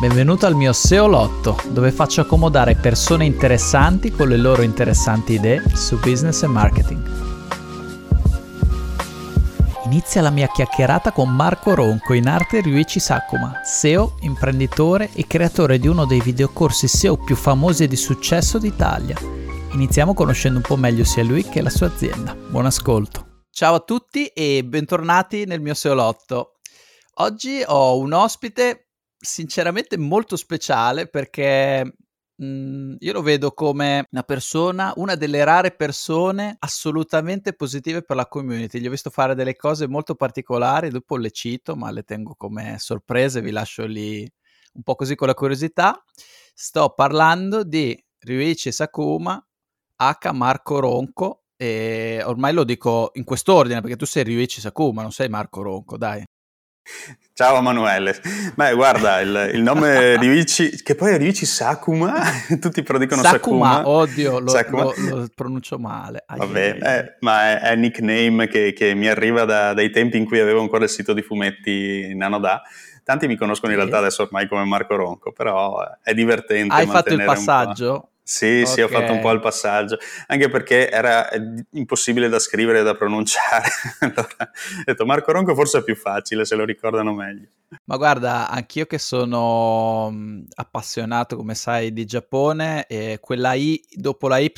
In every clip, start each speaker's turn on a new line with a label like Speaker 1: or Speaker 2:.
Speaker 1: Benvenuto al mio SEO Lotto, dove faccio accomodare persone interessanti con le loro interessanti idee su business e marketing. Inizia la mia chiacchierata con Marco Ronco, in arte Ryuichi Sakuma, SEO, imprenditore e creatore di uno dei videocorsi SEO più famosi e di successo d'Italia. Iniziamo conoscendo un po' meglio sia lui che la sua azienda. Buon ascolto. Ciao a tutti e bentornati nel mio SEO Lotto. Oggi ho un ospite sinceramente molto speciale perché mh, mhmm, io lo vedo come una persona, una delle rare persone assolutamente positive per la community. Gli ho visto fare delle cose molto particolari, dopo le cito, ma le tengo come sorprese, vi lascio lì un po' così con la curiosità. Sto parlando di Ryuichi Sakuma, H. Marco Ronco, e ormai lo dico in quest'ordine perché tu sei Ryuichi Sakuma, non sei Marco Ronco, dai.
Speaker 2: Ciao Emanuele. Beh, guarda, il, il nome di Ryuichi, che poi è Ryuichi Sakuma, tutti però dicono Sakuma.
Speaker 1: Sakuma, oddio, lo, Sakuma. lo, lo pronuncio male.
Speaker 2: Ai, Vabbè, ai, eh, ma è, è nickname che, che, mi arriva da, dai tempi in cui avevo ancora il sito di fumetti Nanoda. Tanti mi conoscono in realtà adesso ormai come Marco Ronco, però è divertente.
Speaker 1: Hai fatto il passaggio?
Speaker 2: Sì, okay. sì, ho fatto un po' il passaggio, anche perché era impossibile da scrivere e da pronunciare. allora, ho detto Marco Ronco forse è più facile, se lo ricordano meglio.
Speaker 1: Ma guarda, anch'io che sono mm, appassionato, come sai, di Giappone, e quella I dopo la Y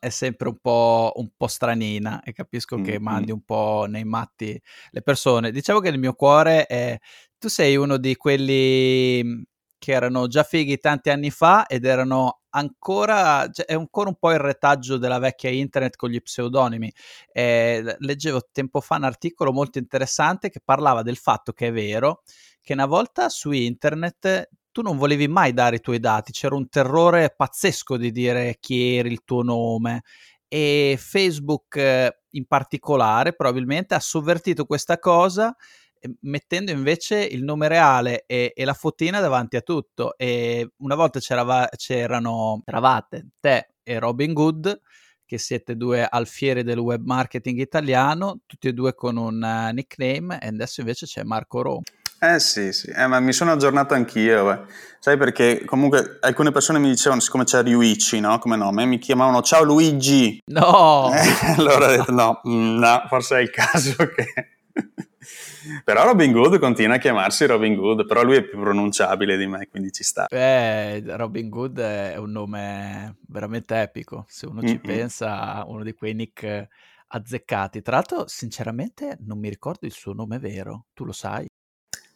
Speaker 1: è sempre un po', un po stranina e capisco mm-hmm. che mandi un po' nei matti le persone. Diciamo che nel mio cuore è... Tu sei uno di quelli mm, che erano già fighi tanti anni fa ed erano ancora, cioè, è ancora un po' il retaggio della vecchia internet con gli pseudonimi. Eh, leggevo tempo fa un articolo molto interessante che parlava del fatto che è vero che una volta su internet tu non volevi mai dare i tuoi dati, c'era un terrore pazzesco di dire chi era il tuo nome e Facebook eh, in particolare probabilmente ha sovvertito questa cosa mettendo invece il nome reale e, e, la fotina davanti a tutto. E una volta c'erava, c'erano, eravate te e Robin Good, che siete due alfieri del web marketing italiano, tutti e due con un uh, nickname, e adesso invece c'è Marco Ro.
Speaker 2: Eh sì, sì, eh, ma mi sono aggiornato anch'io, beh. sai perché comunque alcune persone mi dicevano, siccome c'è Ryuichi, no, come nome, mi chiamavano ciao Luigi.
Speaker 1: No!
Speaker 2: Eh, allora ho detto no, mm, no, forse è il caso che... Però Robin Good continua a chiamarsi Robin Good, però lui è più pronunciabile di me, quindi ci sta.
Speaker 1: Eh, Robin Good è un nome veramente epico, se uno ci mm-hmm. pensa, uno di quei nick azzeccati. Tra l'altro, sinceramente, non mi ricordo il suo nome vero, tu lo sai?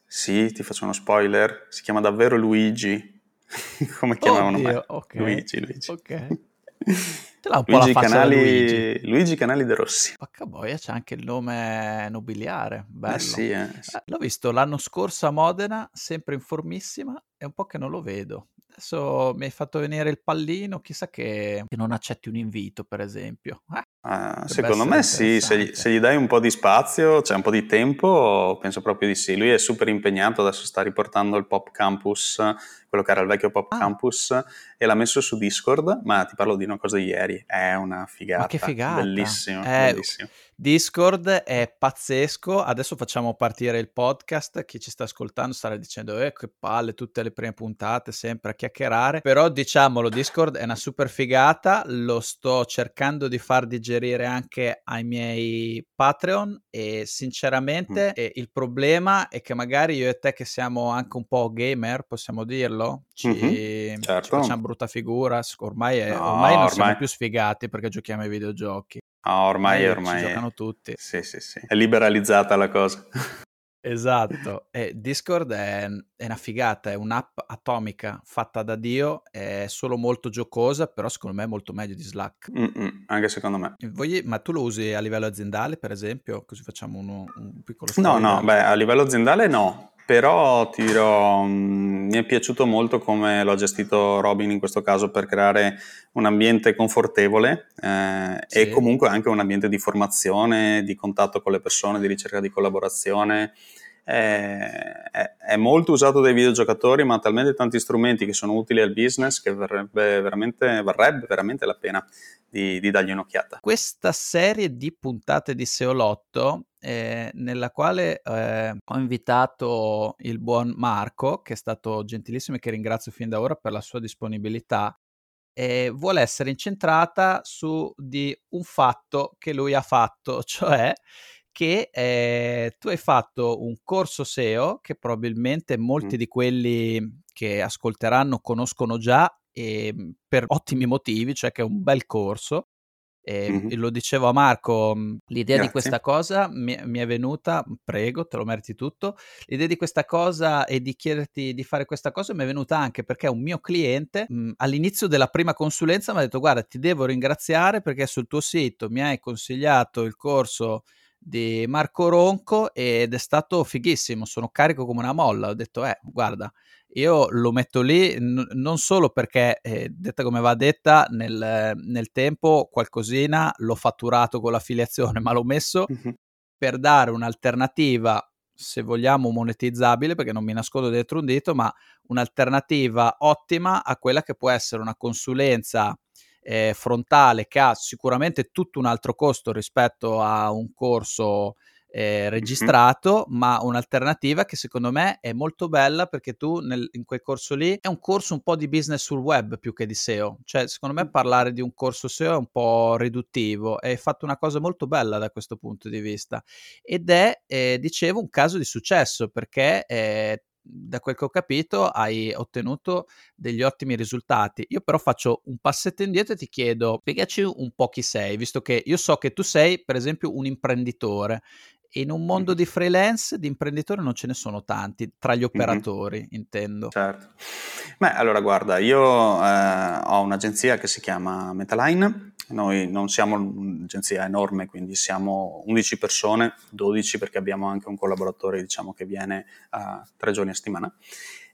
Speaker 2: Sì, ti faccio uno spoiler, si chiama davvero Luigi, come chiamavano
Speaker 1: Oddio,
Speaker 2: me.
Speaker 1: Okay.
Speaker 2: Luigi, Luigi.
Speaker 1: Ok. Ce l'ha un
Speaker 2: Luigi
Speaker 1: po' la
Speaker 2: Canali,
Speaker 1: Luigi.
Speaker 2: Luigi Canali De Rossi.
Speaker 1: Pacca boia, c'è anche il nome nobiliare, bello.
Speaker 2: Eh sì, eh, sì.
Speaker 1: Eh, l'ho visto l'anno scorso a Modena, sempre in formissima, è un po' che non lo vedo. Adesso mi hai fatto venire il pallino, chissà che, che non accetti un invito, per esempio. Eh,
Speaker 2: ah, secondo me sì, se gli, se gli, dai un po' di spazio, c'è un po' di tempo, penso proprio di sì. Lui è super impegnato, adesso sta riportando il Pop Campus quello che era il vecchio Pop ah. Campus, e l'ha messo su Discord, ma ti parlo di una cosa di ieri, è una figata. Ma
Speaker 1: che figata!
Speaker 2: Bellissimo,
Speaker 1: eh,
Speaker 2: bellissimo.
Speaker 1: Discord è pazzesco, adesso facciamo partire il podcast, chi ci sta ascoltando starà dicendo eh che palle, tutte le prime puntate sempre a chiacchierare, però diciamolo, Discord è una super figata, lo sto cercando di far digerire anche ai miei Patreon e sinceramente mm. eh, il problema è che magari io e te che siamo anche un po' gamer, possiamo dirlo, ci, mm-hmm, certo. ci facciamo brutta figura, ormai, è, no, ormai non ormai... siamo più sfigati perché giochiamo ai videogiochi.
Speaker 2: Ah, ormai, eh, ormai.
Speaker 1: Ci giocano tutti.
Speaker 2: Sì, sì, sì. È liberalizzata la cosa.
Speaker 1: Esatto, e Discord è, è, una figata, è un'app atomica fatta da Dio, è solo molto giocosa, però secondo me è molto meglio di Slack.
Speaker 2: Mm-mm, anche secondo me.
Speaker 1: Voi, ma tu lo usi a livello aziendale, per esempio? Così facciamo uno, un piccolo.
Speaker 2: No, no, beh, a livello aziendale no, però ti dirò, mm, mi è piaciuto molto come l'ho gestito Robin in questo caso per creare un ambiente confortevole eh, sì. e comunque anche un ambiente di formazione, di contatto con le persone, di ricerca di collaborazione. È, molto usato dai videogiocatori, ma ha talmente tanti strumenti che sono utili al business che verrebbe veramente, varrebbe veramente la pena di, di dargli un'occhiata.
Speaker 1: Questa serie di puntate di Seolotto eh, nella quale eh, ho invitato il buon Marco, che è stato gentilissimo e che ringrazio fin da ora per la sua disponibilità, eh, vuole essere incentrata su di un fatto che lui ha fatto, cioè che eh, tu hai fatto un corso SEO che probabilmente molti mm. di quelli che ascolteranno conoscono già e ehm, per ottimi motivi, cioè che è un bel corso. E, mm-hmm. lo dicevo a Marco, mhmm, l'idea Grazie. di questa cosa mi, mi, è venuta, prego, te lo meriti tutto, l'idea di questa cosa e di chiederti di fare questa cosa mi è venuta anche perché un mio cliente mh, mhmm, all'inizio della prima consulenza mi ha detto guarda ti devo ringraziare perché sul tuo sito mi hai consigliato il corso di Marco Ronco ed è stato fighissimo, sono carico come una molla, ho detto eh guarda io lo metto lì n- non solo perché, eh, detta come va detta, nel, nel, tempo qualcosina l'ho fatturato con l'affiliazione, ma l'ho messo uh-huh. per dare un'alternativa, se vogliamo monetizzabile, perché non mi nascondo dietro un dito, ma un'alternativa ottima a quella che può essere una consulenza eh, frontale che ha sicuramente tutto un altro costo rispetto a un corso eh, registrato, mm-hmm. ma un'alternativa che secondo me è molto bella perché tu nel, in quel corso lì è un corso un po' di business sul web più che di SEO. Cioè, secondo me parlare di un corso SEO è un po' riduttivo. Hai fatto una cosa molto bella da questo punto di vista. Ed è, eh, dicevo, un caso di successo perché eh, da quel che ho capito hai ottenuto degli ottimi risultati. Io però faccio un passetto indietro e ti chiedo, spiegaci un po' chi sei, visto che io so che tu sei, per esempio, un imprenditore in un mondo di freelance, di imprenditori non ce ne sono tanti, tra gli operatori mm-hmm. intendo.
Speaker 2: Certo. Beh, allora guarda, io eh, ho un'agenzia che si chiama Metaline, noi non siamo un'agenzia enorme, quindi siamo 11 persone, 12 perché abbiamo anche un collaboratore diciamo, che viene uh, tre giorni a settimana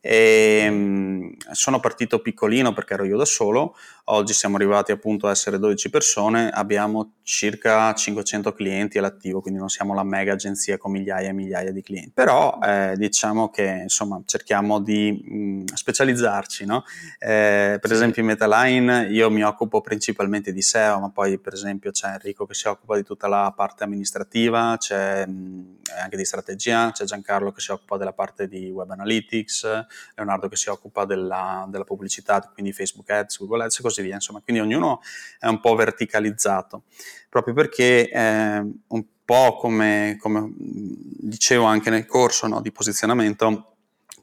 Speaker 2: e, ehm, sono partito piccolino perché ero io da solo, oggi siamo arrivati appunto a essere 12 persone, abbiamo circa 500 clienti all'attivo, quindi non siamo la mega agenzia con migliaia e migliaia di clienti. Però eh, diciamo che insomma cerchiamo di mh, specializzarci, no? eh, per esempio in Metaline io mi occupo principalmente di SEO, ma poi per esempio c'è Enrico che si occupa di tutta la parte amministrativa, c'è mh, anche di strategia, c'è Giancarlo che si occupa della parte di web analytics, Leonardo che si occupa della, della pubblicità, quindi Facebook Ads, Google Ads e così via. Insomma, quindi ognuno è un po' verticalizzato, proprio perché eh, un po' come, come, dicevo anche nel corso no, di posizionamento,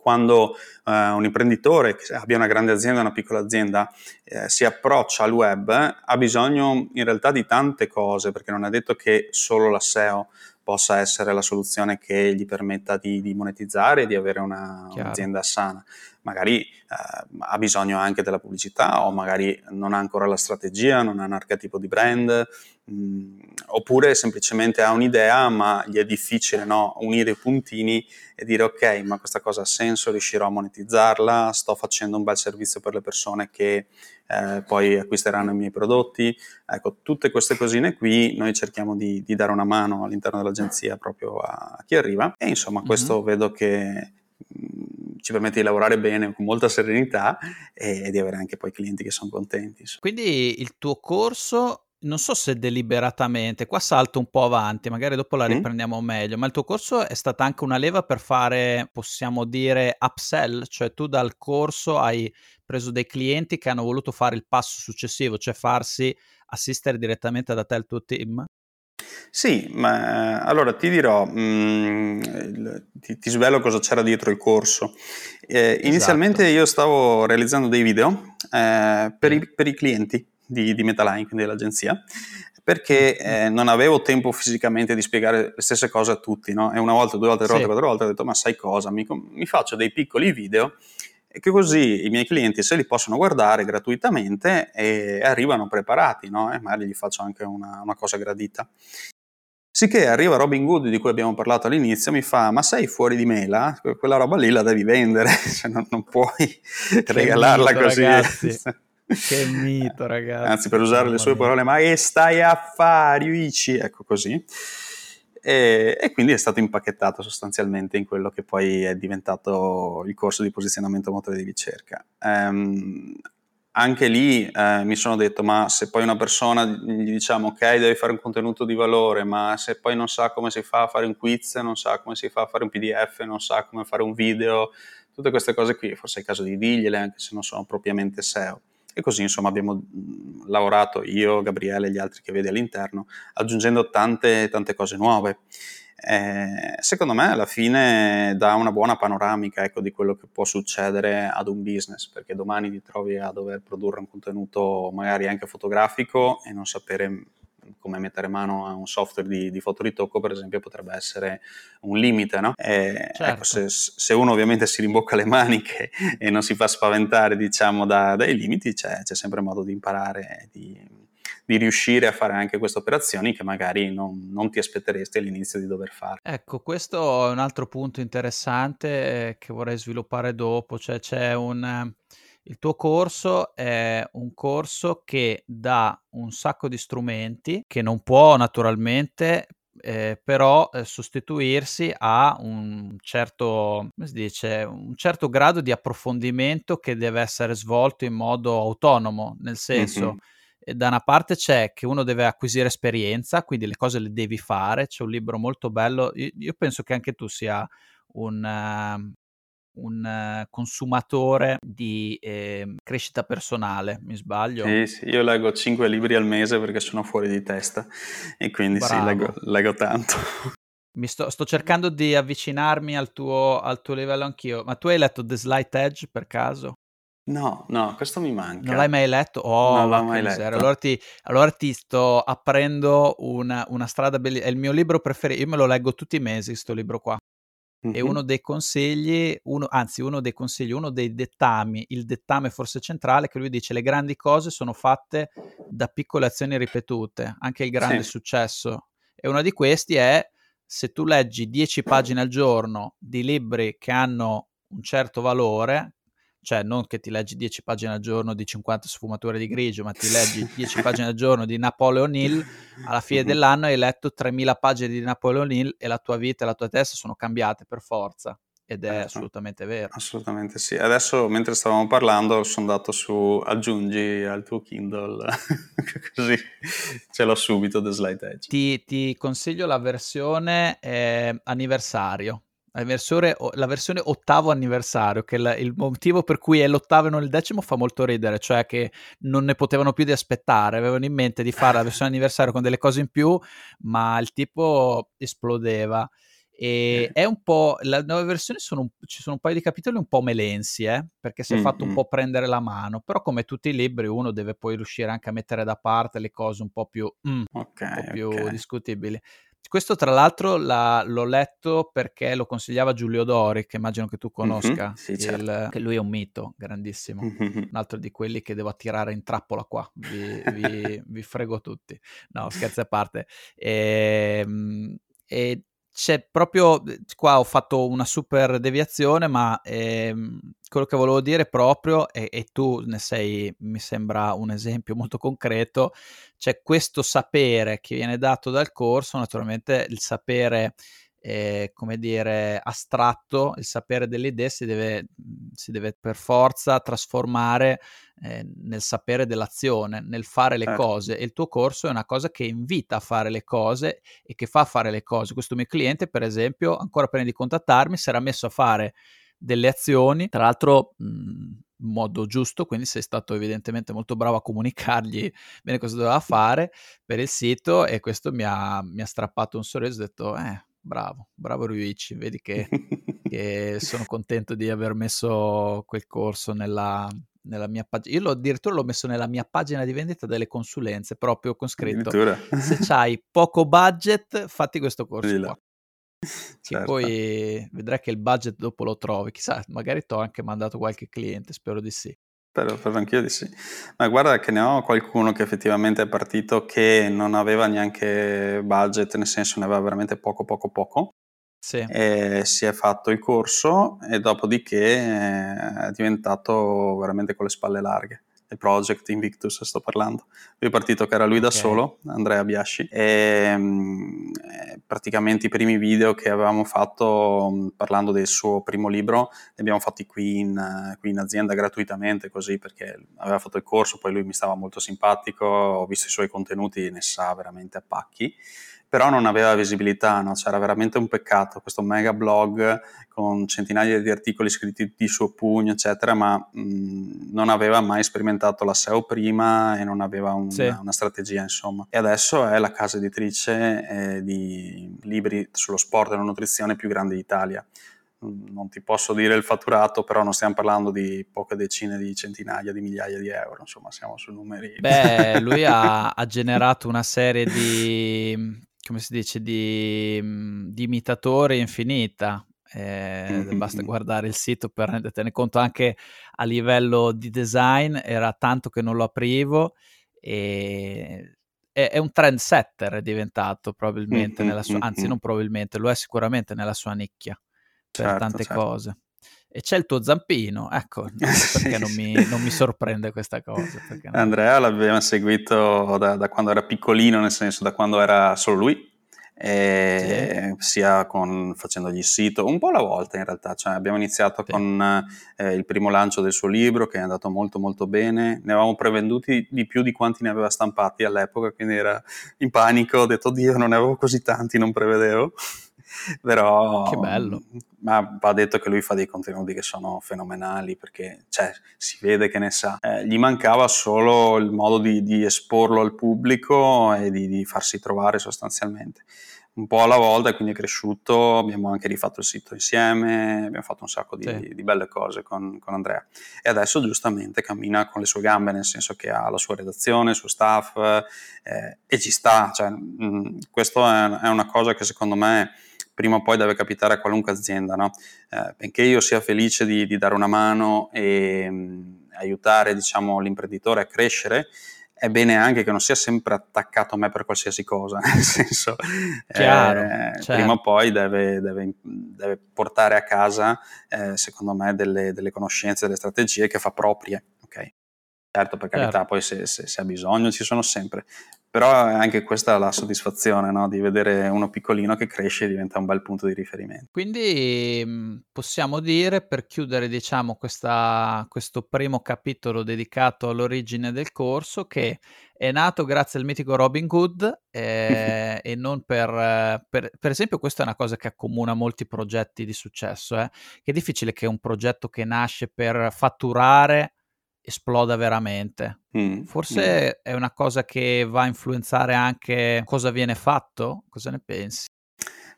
Speaker 2: quando eh, un imprenditore che abbia una grande azienda, una piccola azienda, eh, si approccia al web, ha bisogno in realtà di tante cose, perché non è detto che solo la SEO possa essere la soluzione che gli permetta di, di monetizzare e di avere una, un'azienda sana. Magari eh, ha bisogno anche della pubblicità o magari non ha ancora la strategia, non ha un archetipo di brand, mh, mm, oppure semplicemente ha un'idea ma gli è difficile no, unire i puntini e dire ok ma questa cosa ha senso, riuscirò a monetizzarla, sto facendo un bel servizio per le persone che eh, poi acquisteranno i miei prodotti. Ecco, tutte queste cosine qui noi cerchiamo di, di dare una mano all'interno dell'agenzia proprio a, a chi arriva e insomma questo mm-hmm. vedo che ci permette di lavorare bene con molta serenità e, e di avere anche poi clienti che sono contenti.
Speaker 1: Quindi il tuo corso non so se deliberatamente, qua salto un po' avanti, magari dopo la riprendiamo mm. meglio, ma il tuo corso è stata anche una leva per fare, possiamo dire, upsell, cioè tu dal corso hai preso dei clienti che hanno voluto fare il passo successivo, cioè farsi assistere direttamente da te il tuo team?
Speaker 2: Sì, ma allora ti dirò, mh, mm, ti, ti, svelo cosa c'era dietro il corso. Eh, esatto. Inizialmente io stavo realizzando dei video eh, per, i, per, i, clienti di, di Metaline, quindi dell'agenzia, perché eh, non avevo tempo fisicamente di spiegare le stesse cose a tutti, no? E una volta, due volte, tre volte, quattro volte ho detto, ma sai cosa, mi, mi faccio dei piccoli video che così i miei clienti se li possono guardare gratuitamente e arrivano preparati, no? E magari gli faccio anche una, una cosa gradita. Sicché arriva Robin Hood di cui abbiamo parlato all'inizio, mi fa: Ma sei fuori di mela? Quella roba lì la devi vendere, cioè non, non puoi che regalarla mito, così.
Speaker 1: che mito, ragazzi.
Speaker 2: Anzi, per usare le sue parole, ma che stai a fare, Yuichi? Ecco così. e, e, quindi è stato impacchettato sostanzialmente in quello che poi è diventato il corso di posizionamento motore di ricerca. Um, anche lì eh, mi sono detto, ma se poi una persona gli diciamo ok, devi fare un contenuto di valore, ma se poi non sa come si fa a fare un quiz, non sa come si fa a fare un PDF, non sa come fare un video, tutte queste cose qui, forse è il caso di dirgliele anche se non sono propriamente SEO. E così insomma abbiamo lavorato io, Gabriele e gli altri che vedi all'interno, aggiungendo tante, tante cose nuove. Eh, secondo me alla fine dà una buona panoramica ecco, di quello che può succedere ad un business, perché domani ti trovi a dover produrre un contenuto magari anche fotografico e non sapere come mettere mano a un software di, di fotoritocco, per esempio, potrebbe essere un limite. No? E, ecco, certo. ecco, se, se, uno ovviamente si rimbocca le maniche e non si fa spaventare diciamo, da, dai limiti, c'è, c'è sempre modo di imparare, di, di riuscire a fare anche queste operazioni che magari non, non, ti aspetteresti all'inizio di dover fare.
Speaker 1: Ecco, questo è un altro punto interessante eh, che vorrei sviluppare dopo, cioè c'è un il tuo corso è un corso che dà un sacco di strumenti che non può naturalmente eh, però eh, sostituirsi a un certo, come si dice, un certo grado di approfondimento che deve essere svolto in modo autonomo, nel senso, mm-hmm. Da una parte c'è che uno deve acquisire esperienza, quindi le cose le devi fare, c'è un libro molto bello, io, io penso che anche tu sia un, uh, un uh, consumatore di eh, crescita personale, mi sbaglio?
Speaker 2: Sì, sì, io leggo 5 libri al mese perché sono fuori di testa e quindi Bravo. sì, leggo, leggo tanto.
Speaker 1: Mi sto, sto, cercando di avvicinarmi al tuo, al tuo, livello anch'io, ma tu hai letto The Slight Edge per caso?
Speaker 2: No, no, questo mi manca.
Speaker 1: Non l'hai mai letto? Oh, non l'ho mai letto. Allora ti, allora ti, sto aprendo una, una strada bellissima. È il mio libro preferito. Io me lo leggo tutti i mesi, questo libro qua. Mm-hmm. E uno dei consigli, uno, anzi uno dei consigli, uno dei dettami, il dettame forse centrale, che lui dice le grandi cose sono fatte da piccole azioni ripetute, anche il grande sì. successo. E uno di questi è se tu leggi 10 pagine al giorno di libri che hanno un certo valore, cioè non che ti leggi 10 pagine al giorno di 50 sfumature di grigio, ma ti leggi 10 pagine al giorno di Napoleon Hill, alla fine dell'anno hai letto 3000 pagine di Napoleon Hill e la tua vita e la tua testa sono cambiate per forza. Ed è certo. assolutamente vero.
Speaker 2: Assolutamente sì. Adesso, mentre stavamo parlando, sono andato su aggiungi al tuo Kindle, così ce l'ho subito The Slide Edge.
Speaker 1: Ti, ti consiglio la versione eh, anniversario la versione, la versione, ottavo anniversario, che la, il motivo per cui è l'ottavo e non il decimo fa molto ridere, cioè che non ne potevano più di aspettare, avevano in mente di fare la versione anniversario con delle cose in più, ma il tipo esplodeva. E è un po', la nuova versione sono ci sono un paio di capitoli un po' melensi, eh, perché si è mm-hmm. fatto un po' prendere la mano, però come tutti i libri uno deve poi riuscire anche a mettere da parte le cose un po' più, mm, okay, un po più okay. discutibili. Questo tra l'altro la, l'ho letto perché lo consigliava Giulio Dori, che immagino che tu conosca, mm-hmm, sì, certo. il, che lui è un mito grandissimo, mm-hmm. un altro di quelli che devo attirare in trappola qua, vi, vi, vi frego tutti. No, scherzi a parte. E, ehm, e c'è proprio qua ho fatto una super deviazione, ma ehm, quello che volevo dire proprio, e, e, tu ne sei, mi sembra un esempio molto concreto, c'è questo sapere che viene dato dal corso, naturalmente il sapere eh, come dire, astratto, il sapere delle idee si deve, si deve per forza trasformare eh, nel sapere dell'azione, nel fare le certo. cose. E il tuo corso è una cosa che invita a fare le cose e che fa fare le cose. Questo mio cliente, per esempio, ancora prima di contattarmi, si era messo a fare delle azioni, tra l'altro mh, in modo giusto, quindi sei stato evidentemente molto bravo a comunicargli bene cosa doveva fare per il sito e questo mi ha, mi ha strappato un sorriso, ho detto, eh, bravo, bravo Ryuichi, vedi che, che, sono contento di aver messo quel corso nella, nella mia pagina. Io l'ho, addirittura l'ho messo nella mia pagina di vendita delle consulenze, proprio con scritto, se hai poco budget, fatti questo corso qua. Certo. poi vedrai che il budget dopo lo trovi, chissà, magari ti ho anche mandato qualche cliente, spero di sì.
Speaker 2: Spero, spero anch'io di sì. Ma guarda che ne ho qualcuno che effettivamente è partito che non aveva neanche budget, nel senso ne aveva veramente poco, poco, poco. Sì. Si è fatto il corso e dopodiché è diventato veramente con le spalle larghe. Project Invictus sto parlando. Lui è partito che era lui okay. da solo, Andrea Biasci, e mh, eh, praticamente i primi video che avevamo fatto mh, parlando del suo primo libro li abbiamo fatti qui in, qui in azienda gratuitamente così perché aveva fatto il corso, poi lui mi stava molto simpatico, ho visto i suoi contenuti, ne sa veramente a pacchi però non aveva visibilità, no? c'era veramente un peccato, questo mega blog con centinaia di articoli scritti di suo pugno, eccetera, ma mh, non aveva mai sperimentato la SEO prima e non aveva un, sì. una strategia, insomma. E adesso è la casa editrice eh, di libri sullo sport e la nutrizione più grande d'Italia non ti posso dire il fatturato, però non stiamo parlando di poche decine di centinaia di migliaia di euro, insomma siamo su numeri.
Speaker 1: Beh, lui ha, ha generato una serie di come si dice, di, mhmm, di imitatori infinita. Eh, basta guardare il sito per rendertene conto anche a livello di design, era tanto che non lo aprivo e è, è un trendsetter è diventato probabilmente nella sua, anzi non probabilmente, lo è sicuramente nella sua nicchia per certo, tante certo. cose e c'è il tuo zampino, ecco, perché non mi, non mi sorprende questa cosa.
Speaker 2: No? Andrea l'abbiamo seguito da, da, quando era piccolino, nel senso da quando era solo lui, sì. sia con, facendogli il sito, un po' alla volta in realtà, cioè, abbiamo iniziato sì. con eh, il primo lancio del suo libro che è andato molto molto bene, ne avevamo prevenduti di più di quanti ne aveva stampati all'epoca, quindi era in panico, ho detto Dio non ne avevo così tanti, non prevedevo. Però
Speaker 1: che bello.
Speaker 2: Ma va detto che lui fa dei contenuti che sono fenomenali perché cioè, si vede che ne sa. Eh, gli mancava solo il modo di, di esporlo al pubblico e di, di, farsi trovare sostanzialmente. Un po' alla volta, e quindi è cresciuto. Abbiamo anche rifatto il sito insieme, abbiamo fatto un sacco di, sì. di belle cose con, con, Andrea. E adesso giustamente cammina con le sue gambe, nel senso che ha la sua redazione, il suo staff eh, e ci sta. Cioè, mh, questo è, è una cosa che secondo me prima o poi deve capitare a qualunque azienda, no? eh, benché io sia felice di, di dare una mano e mh, mm, aiutare diciamo, l'imprenditore a crescere, è bene anche che non sia sempre attaccato a me per qualsiasi cosa, nel senso,
Speaker 1: Chiaro, eh, certo.
Speaker 2: prima o poi deve, deve, deve portare a casa, eh, secondo me, delle, delle, conoscenze, delle strategie che fa proprie. Certo, per carità, certo. poi se, se, se, ha bisogno ci sono sempre, però è anche questa la soddisfazione no? di vedere uno piccolino che cresce e diventa un bel punto di riferimento.
Speaker 1: Quindi mhmm, possiamo dire, per chiudere diciamo, questa, questo primo capitolo dedicato all'origine del corso, che è nato grazie al mitico Robin Hood eh, e non per, per, per... esempio questa è una cosa che accomuna molti progetti di successo, eh? che è difficile che un progetto che nasce per fatturare esploda veramente. Mm, Forse mm. è una cosa che va a influenzare anche cosa viene fatto? Cosa ne pensi?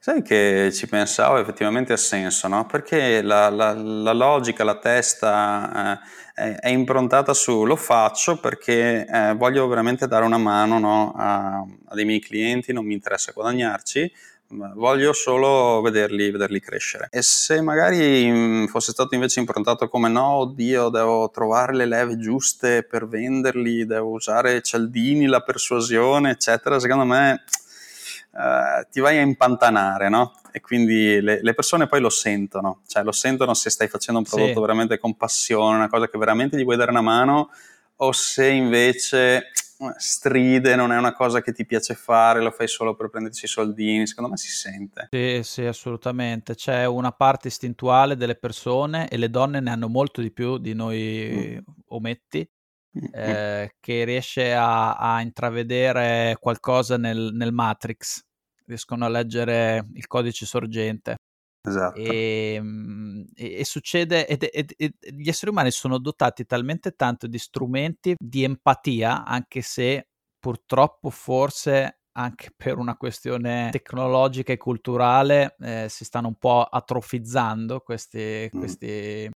Speaker 2: Sai che ci pensavo, effettivamente ha senso, no? Perché la, la, la logica, la testa eh, è, improntata su lo faccio perché eh, voglio veramente dare una mano no, a, a dei miei clienti, non mi interessa guadagnarci, voglio solo vederli, vederli, crescere. E se magari mm, fosse stato invece improntato come no, oddio, devo trovare le leve giuste per venderli, devo usare cialdini, la persuasione, eccetera, secondo me eh, ti vai a impantanare, no? E quindi le, le, persone poi lo sentono, cioè lo sentono se stai facendo un prodotto sì. veramente con passione, una cosa che veramente gli vuoi dare una mano, o se invece stride, non è una cosa che ti piace fare, lo fai solo per prenderci i soldini, secondo me si sente.
Speaker 1: Sì, sì, assolutamente. C'è una parte istintuale delle persone e le donne ne hanno molto di più di noi mm. ometti. Mm, mm. Eh, che riesce a, a, intravedere qualcosa nel, nel Matrix, riescono a leggere il codice sorgente.
Speaker 2: Esatto.
Speaker 1: Ehm, e, e, succede, ed, ed, ed, gli esseri umani sono dotati talmente tanto di strumenti di empatia, anche se purtroppo forse anche per una questione tecnologica e culturale eh, si stanno un po' atrofizzando questi, mm. questi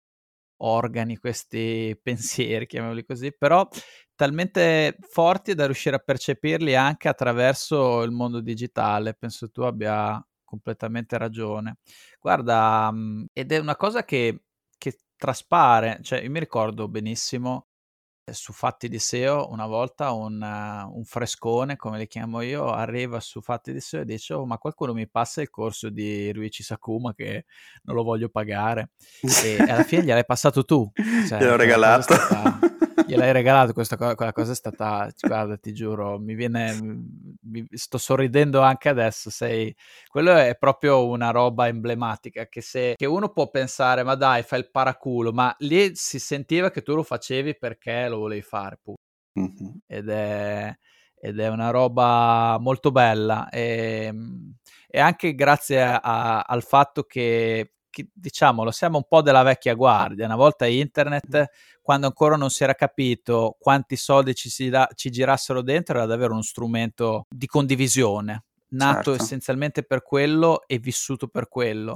Speaker 1: organi, questi pensieri, chiamiamoli così, però talmente forti da riuscire a percepirli anche attraverso il mondo digitale. Penso tu abbia completamente ragione. Guarda, mhmm, ed è una cosa che, che traspare, cioè io mi ricordo benissimo su Fatti di SEO una volta un, uh, un, frescone, come li chiamo io, arriva su Fatti di SEO e dice oh, ma qualcuno mi passa il corso di Ruichi Sakuma che non lo voglio pagare e alla fine gliel'hai passato tu.
Speaker 2: Cioè, Gliel'ho regalato.
Speaker 1: Stata, gliel'hai regalato questa cosa, quella cosa è stata, guarda ti giuro, mi viene, mi, sto sorridendo anche adesso, sei, quello è proprio una roba emblematica che se, che uno può pensare ma dai fai il paraculo, ma lì si sentiva che tu lo facevi perché lo lo volevi fare. Mm-hmm. Ed, è, ed, è, una roba molto bella. E, ehm, e anche grazie a, al fatto che, che, diciamo, siamo un po' della vecchia guardia. Una volta internet, quando ancora non si era capito quanti soldi ci, si da, ci girassero dentro, era davvero uno strumento di condivisione nato certo. essenzialmente per quello e vissuto per quello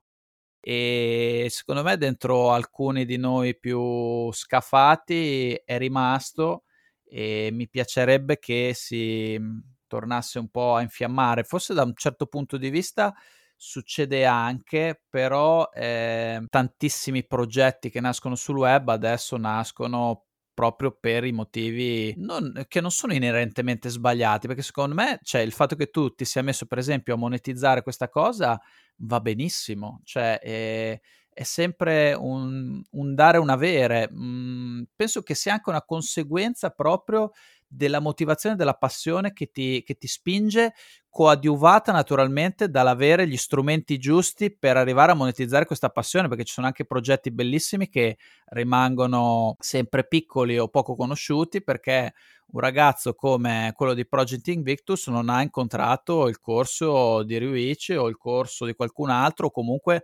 Speaker 1: e secondo me dentro alcuni di noi più scafati è rimasto e mi piacerebbe che si mhmm, tornasse un po' a infiammare. Forse da un certo punto di vista succede anche, però eh, tantissimi progetti che nascono sul web adesso nascono proprio per i motivi non, che non sono inerentemente sbagliati, perché secondo me cioè, il fatto che tu ti sia messo per esempio a monetizzare questa cosa va benissimo, cioè è, è sempre un, un, dare un avere. Mm, penso che sia anche una conseguenza proprio della motivazione, della passione che ti, che ti spinge, coadiuvata naturalmente dall'avere gli strumenti giusti per arrivare a monetizzare questa passione, perché ci sono anche progetti bellissimi che rimangono sempre piccoli o poco conosciuti perché un ragazzo come quello di Project Invictus non ha incontrato il corso di Ryuichi o il corso di qualcun altro o comunque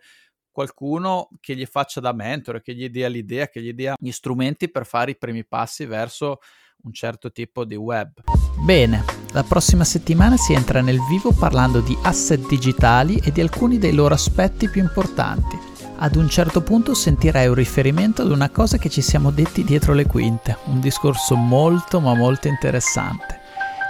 Speaker 1: qualcuno che gli faccia da mentore, che gli dia l'idea, che gli dia gli strumenti per fare i primi passi verso un certo tipo di web. Bene, la prossima settimana si entra nel vivo parlando di asset digitali e di alcuni dei loro aspetti più importanti. Ad un certo punto sentirai un riferimento ad una cosa che ci siamo detti dietro le quinte, un discorso molto ma molto interessante.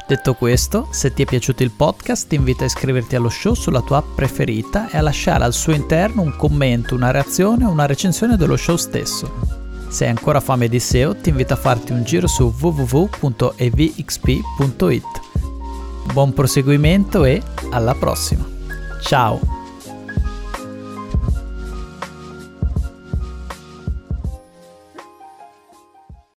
Speaker 1: Detto questo, se ti è piaciuto il podcast ti invito a iscriverti allo show sulla tua app preferita e a lasciare al suo interno un commento, una reazione o una recensione dello show stesso. Se hai ancora fame di SEO, ti invito a farti un giro su www.evxp.it. Buon proseguimento e alla prossima. Ciao!